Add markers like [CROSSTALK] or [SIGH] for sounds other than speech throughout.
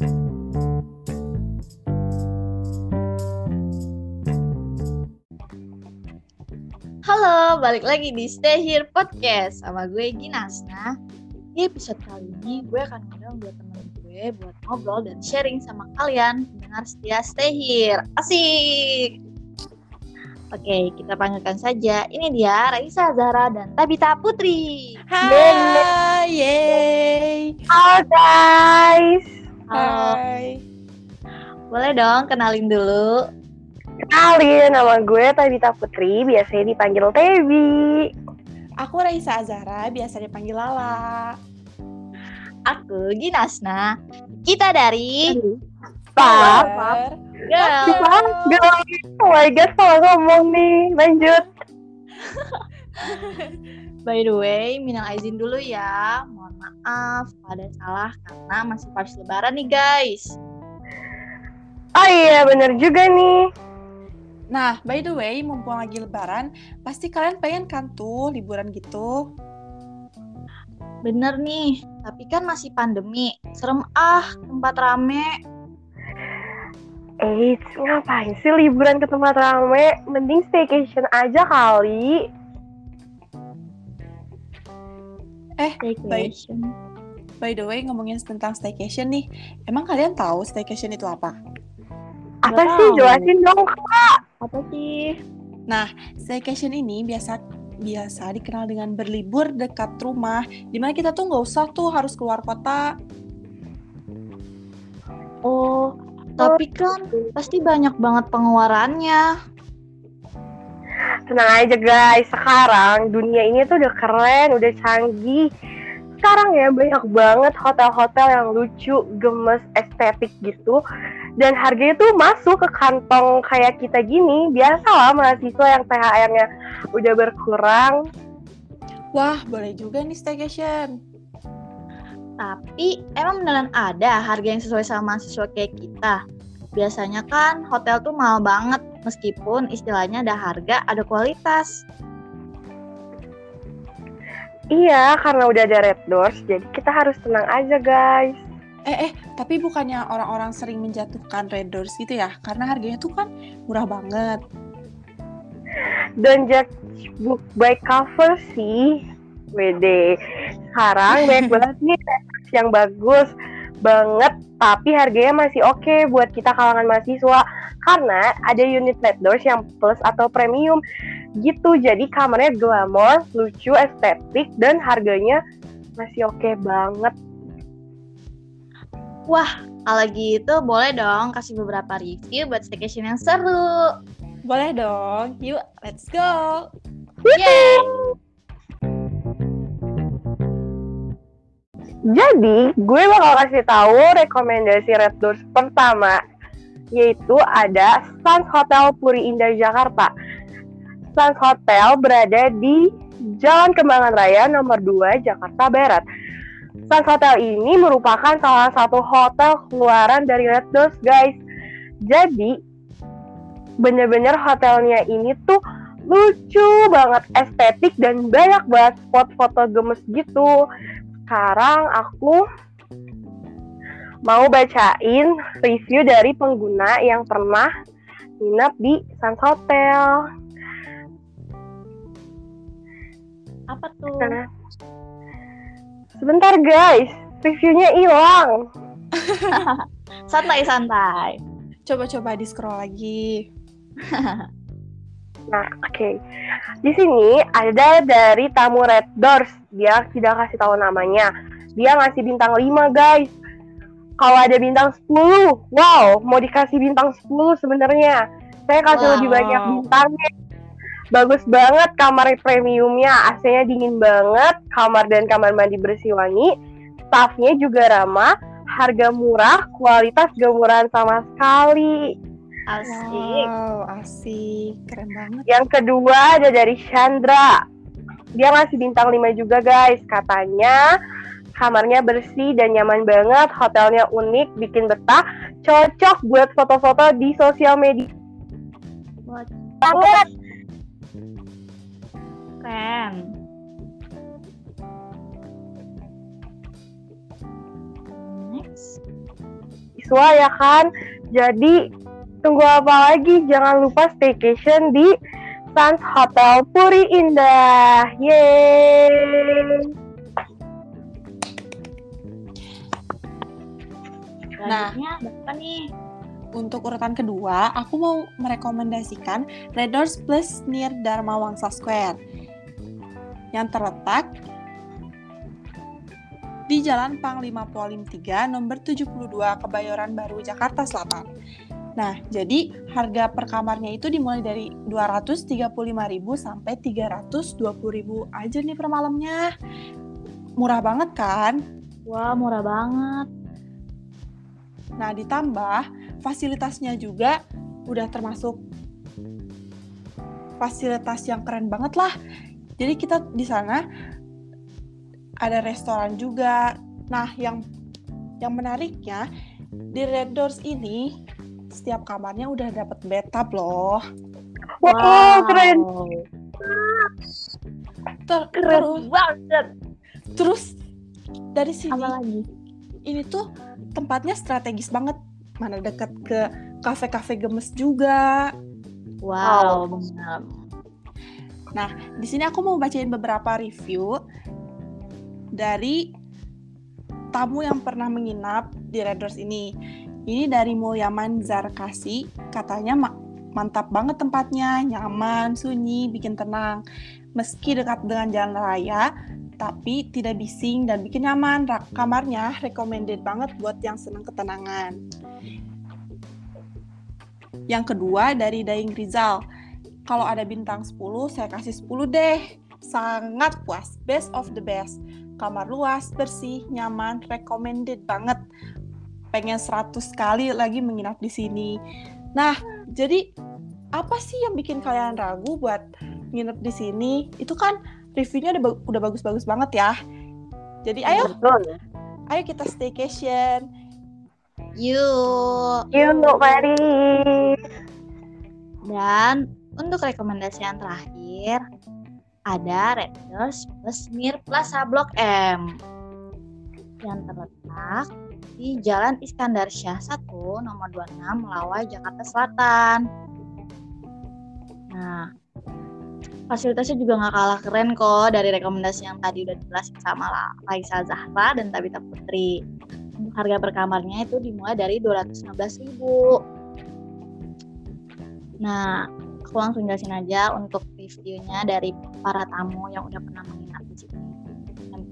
Halo, balik lagi di Stay Here Podcast sama gue Ginasna. Di episode kali ini gue akan ngundang dua teman gue buat ngobrol dan sharing sama kalian pendengar setia Stay Here. Asik! Oke, kita panggilkan saja. Ini dia Raisa Zahra dan Tabita Putri. Hai, yeay. Halo guys, Halo. Hai. Boleh dong kenalin dulu. kenalin nama gue Tabita Putri, biasanya dipanggil Tebi. Aku Raisa Azara, biasa dipanggil Lala. Aku Ginasna. Kita dari Pak, Kabar? Girl. Oh my god, salah ngomong nih, lanjut. [LAUGHS] By the way, minal aizin dulu ya. Mohon maaf kalau ada salah karena masih pas lebaran nih guys. Oh iya, bener juga nih. Nah, by the way, mumpung lagi lebaran, pasti kalian pengen kan tuh liburan gitu? Bener nih, tapi kan masih pandemi. Serem ah, tempat rame. Eh, ngapain sih liburan ke tempat rame? Mending staycation aja kali. Eh, Staycation. by the way, ngomongin tentang staycation nih, emang kalian tahu staycation itu apa? Apa Nggak sih? tahu. Jelasin dong. Apa sih? Staycation ini biasa biasa dikenal dengan berlibur dekat rumah, di mana kita tuh nggak usah tuh harus keluar kota. Oh, tapi kan pasti banyak banget pengeluarannya. Tenang aja guys, sekarang dunia ini tuh udah keren, udah canggih. Sekarang ya banyak banget hotel-hotel yang lucu, gemes, estetik gitu. Dan harganya tuh masuk ke kantong kayak kita gini. Biasalah mahasiswa yang THR-nya udah berkurang. Wah, boleh juga nih staycation. Tapi emang beneran ada harga yang sesuai sama mahasiswa kayak kita. Biasanya kan hotel tuh mahal banget meskipun istilahnya ada harga, ada kualitas. Iya, karena udah ada red doors, jadi kita harus tenang aja guys. Eh, eh, tapi bukannya orang-orang sering menjatuhkan red doors gitu ya? Karena harganya tuh kan murah banget. Don't judge book by cover sih. Wede. Sekarang banyak [LAUGHS] banget nih yang bagus banget tapi harganya masih oke buat kita kalangan mahasiswa karena ada unit red doors yang plus atau premium gitu jadi kamarnya glamor, lucu, estetik dan harganya masih oke banget. Kalau gitu boleh dong kasih beberapa review buat staycation yang seru. Boleh dong, yuk let's go! Yeay! Jadi, gue bakal kasih tahu rekomendasi Red Doors pertama, yaitu ada Suns Hotel Puri Indah Jakarta. Suns Hotel berada di Jalan Kembangan Raya nomor 2 Jakarta Barat. Suns Hotel ini merupakan salah satu hotel keluaran dari Red Doors, guys. Jadi, bener-bener hotelnya ini tuh lucu banget, estetik dan banyak banget spot foto gemes gitu sekarang aku mau bacain review dari pengguna yang pernah nginep di Suns Hotel. Apa tuh? Nah, sebentar guys, reviewnya hilang. [LAUGHS] Santai-santai. Coba-coba di scroll lagi. [LAUGHS] Nah, oke. Di sini ada dari tamu Red Doors. Dia tidak kasih tahu namanya. Dia ngasih bintang 5, guys. Kalau ada bintang 10, wow, mau dikasih bintang 10 sebenarnya. Saya kasih Wow. lebih banyak bintangnya. Bagus banget kamar premiumnya, AC-nya dingin banget, kamar dan kamar mandi bersih wangi, staffnya juga ramah, harga murah, kualitas gak murahan sama sekali. Asik. Wow, asik. Keren banget. Yang kedua ada dari Chandra. Dia ngasih bintang 5 juga guys. Katanya kamarnya bersih dan nyaman banget, hotelnya unik, bikin betah, cocok buat foto-foto di sosial media. Banget. keren. Next. ya kan. Jadi tunggu apa lagi? Jangan lupa staycation di Sans Hotel Puri Indah. Yeay. Selanjutnya apa nih? Untuk urutan kedua, aku mau merekomendasikan Red Doors Plus near Dharma Wangsa Square yang terletak di Jalan Panglima Polim 3 nomor 72 Kebayoran Baru Jakarta Selatan. Nah, jadi harga per kamarnya itu dimulai dari 235.000 sampai 320.000 aja nih per malamnya. Murah banget kan? Wah, murah banget. Nah, ditambah fasilitasnya juga udah termasuk fasilitas yang keren banget lah. Jadi kita di sana ada restoran juga. Nah, yang yang menariknya di Red Doors ini setiap kamarnya udah dapat bathtub loh. Wow, keren. Ter- Keren terus, banget. terus dari sini Apa lagi? ini tuh tempatnya strategis banget. Mana dekat ke kafe-kafe gemes juga. Wow, Oh. benar. Di sini aku mau bacain beberapa review dari tamu yang pernah menginap di Red Doors ini. Ini dari Mulyaman Zarkasi, katanya ma- mantap banget tempatnya, nyaman, sunyi, bikin tenang. Meski dekat dengan jalan raya, tapi tidak bising dan bikin nyaman. Kamarnya recommended banget buat yang senang ketenangan. Yang kedua dari Daing Rizal. Kalau ada bintang 10, saya kasih 10 deh. Sangat puas, best of the best. Kamar luas, bersih, nyaman, recommended banget. Pengen 100 kali lagi menginap di sini. Nah, jadi apa sih yang bikin kalian ragu buat nginep di sini? Itu kan reviewnya udah, ba- udah bagus-bagus banget ya. Jadi ayo, Betul. ayo kita staycation. Yuk. Yuk, mari. Dan untuk rekomendasi yang terakhir, ada Red Doors plus Mir Plaza Blok M yang terletak di Jalan Iskandar Syah 1 nomor 26 Melawai Jakarta Selatan. Nah, fasilitasnya juga nggak kalah keren kok dari rekomendasi yang tadi udah dijelasin sama La- Laisa Zahra dan Tabita Putri. Harga per kamarnya itu dimulai dari 216.000. Nah, aku langsung jelasin aja untuk reviewnya dari para tamu yang udah pernah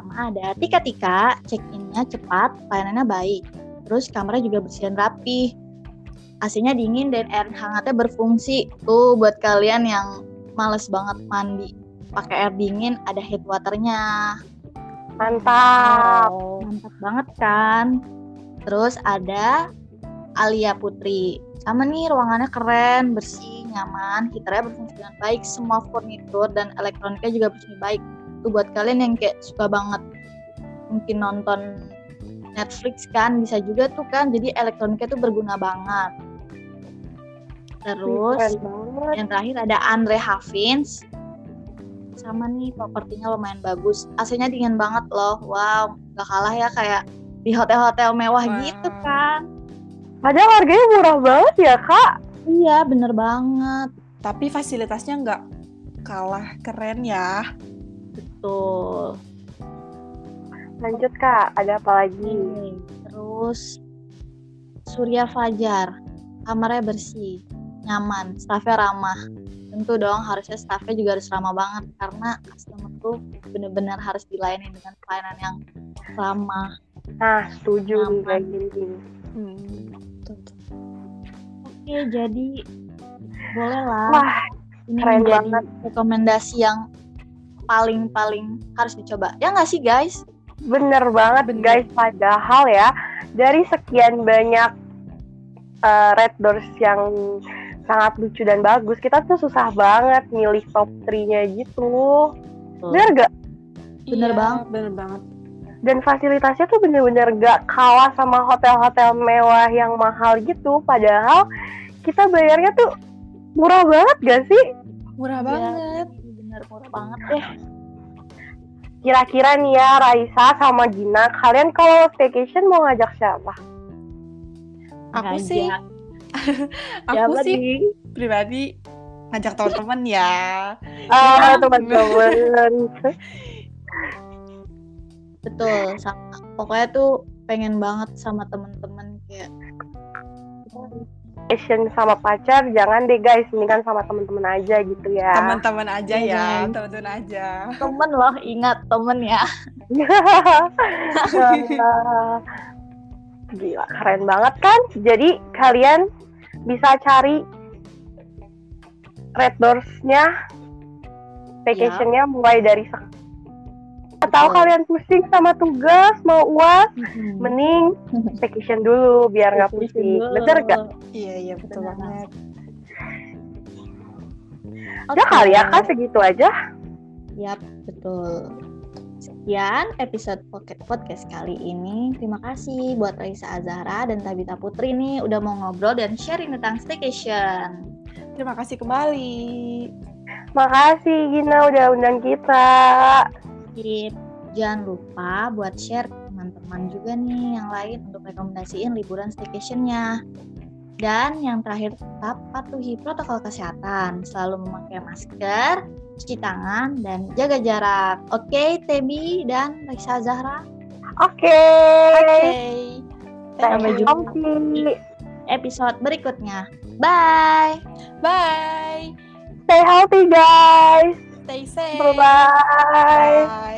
pertama ada Tika Tika, check-innya cepat, pelayanannya baik. Terus kamarnya juga bersih dan rapi. AC-nya dingin dan air hangatnya berfungsi. Tuh buat kalian yang males banget mandi pakai air dingin, ada heat waternya. Mantap. Mantap banget kan? Terus ada Alia Putri. Sama nih ruangannya keren, bersih, nyaman, heaternya berfungsi dengan baik, semua furnitur dan elektroniknya juga bersih baik. Itu buat kalian yang kayak suka banget mungkin nonton Netflix kan bisa juga tuh kan jadi elektroniknya tuh berguna banget. Terus banget. yang terakhir ada Andre Havins. Sama nih propertinya lumayan bagus. AC-nya dingin banget loh. Wow, gak kalah ya kayak di hotel-hotel mewah Wow. gitu kan. Padahal harganya murah banget ya, Kak. Iya, bener banget. Tapi fasilitasnya nggak kalah keren ya. Betul. Lanjut, Kak. Ada apa lagi? Oke, Terus Surya Fajar. Kamarnya bersih, nyaman, staffnya ramah. Tentu dong harusnya staffnya juga harus ramah banget karena customer tuh bener-bener harus dilayani dengan pelayanan yang ramah. Nah, setuju Nyaman. kayak gini. Hmm, betul, betul. Oke, jadi boleh lah. Wah, ini keren menjadi banget. rekomendasi yang paling-paling harus dicoba. Ya nggak sih guys? bener banget Bener. guys. Padahal ya, dari sekian banyak uh, Red Doors yang sangat lucu dan bagus, kita tuh susah banget milih top 3-nya gitu. Bener gak? Bener Iya, banget. Bener banget. Dan fasilitasnya tuh bener-bener gak kalah sama hotel-hotel mewah yang mahal gitu. Padahal kita bayarnya tuh murah banget gak sih? Murah Iya. banget. Bener murah banget deh. Kira-kira nih ya Raisa sama Gina, kalian kalau staycation mau ngajak siapa? Aku sih, ngajak [LAUGHS] aku siapa sih nih? pribadi ngajak teman-teman ya. Ah, teman-teman. betul sama pokoknya tuh pengen banget sama temen-temen Passion sama pacar jangan deh guys, mendingan sama teman-teman aja gitu ya. Teman-teman aja Iya, ya, guys. teman-teman aja. temen loh ingat temen ya [LAUGHS] Gila, keren banget kan? Jadi kalian bisa cari Red Doors-nya vacation-nya mulai dari Atau Betul. kalian pusing sama tugas, mau uas, Hmm. mending vacation dulu biar nggak pusing. dulu. Bener gak? Iya, iya betul banget. Ya Oke. kali ya kan segitu aja. Yap, betul. Sekian episode Pocket Podcast kali ini. Terima kasih buat Raisa Azahra dan Tabita Putri nih udah mau ngobrol dan sharing tentang staycation. Terima kasih kembali. Makasih Gina udah undang kita. Sip. Jangan lupa buat share ke teman-teman juga nih yang lain untuk rekomendasiin liburan staycationnya. Dan yang terakhir tetap patuhi protokol kesehatan, selalu memakai masker, cuci tangan, dan jaga jarak. Oke, Tebi dan Raisa Zahra, Oke. Oke. Sampai Thank you. Oke. episode berikutnya. Bye! Bye. Stay healthy guys. Stay safe. Bye bye. Bye.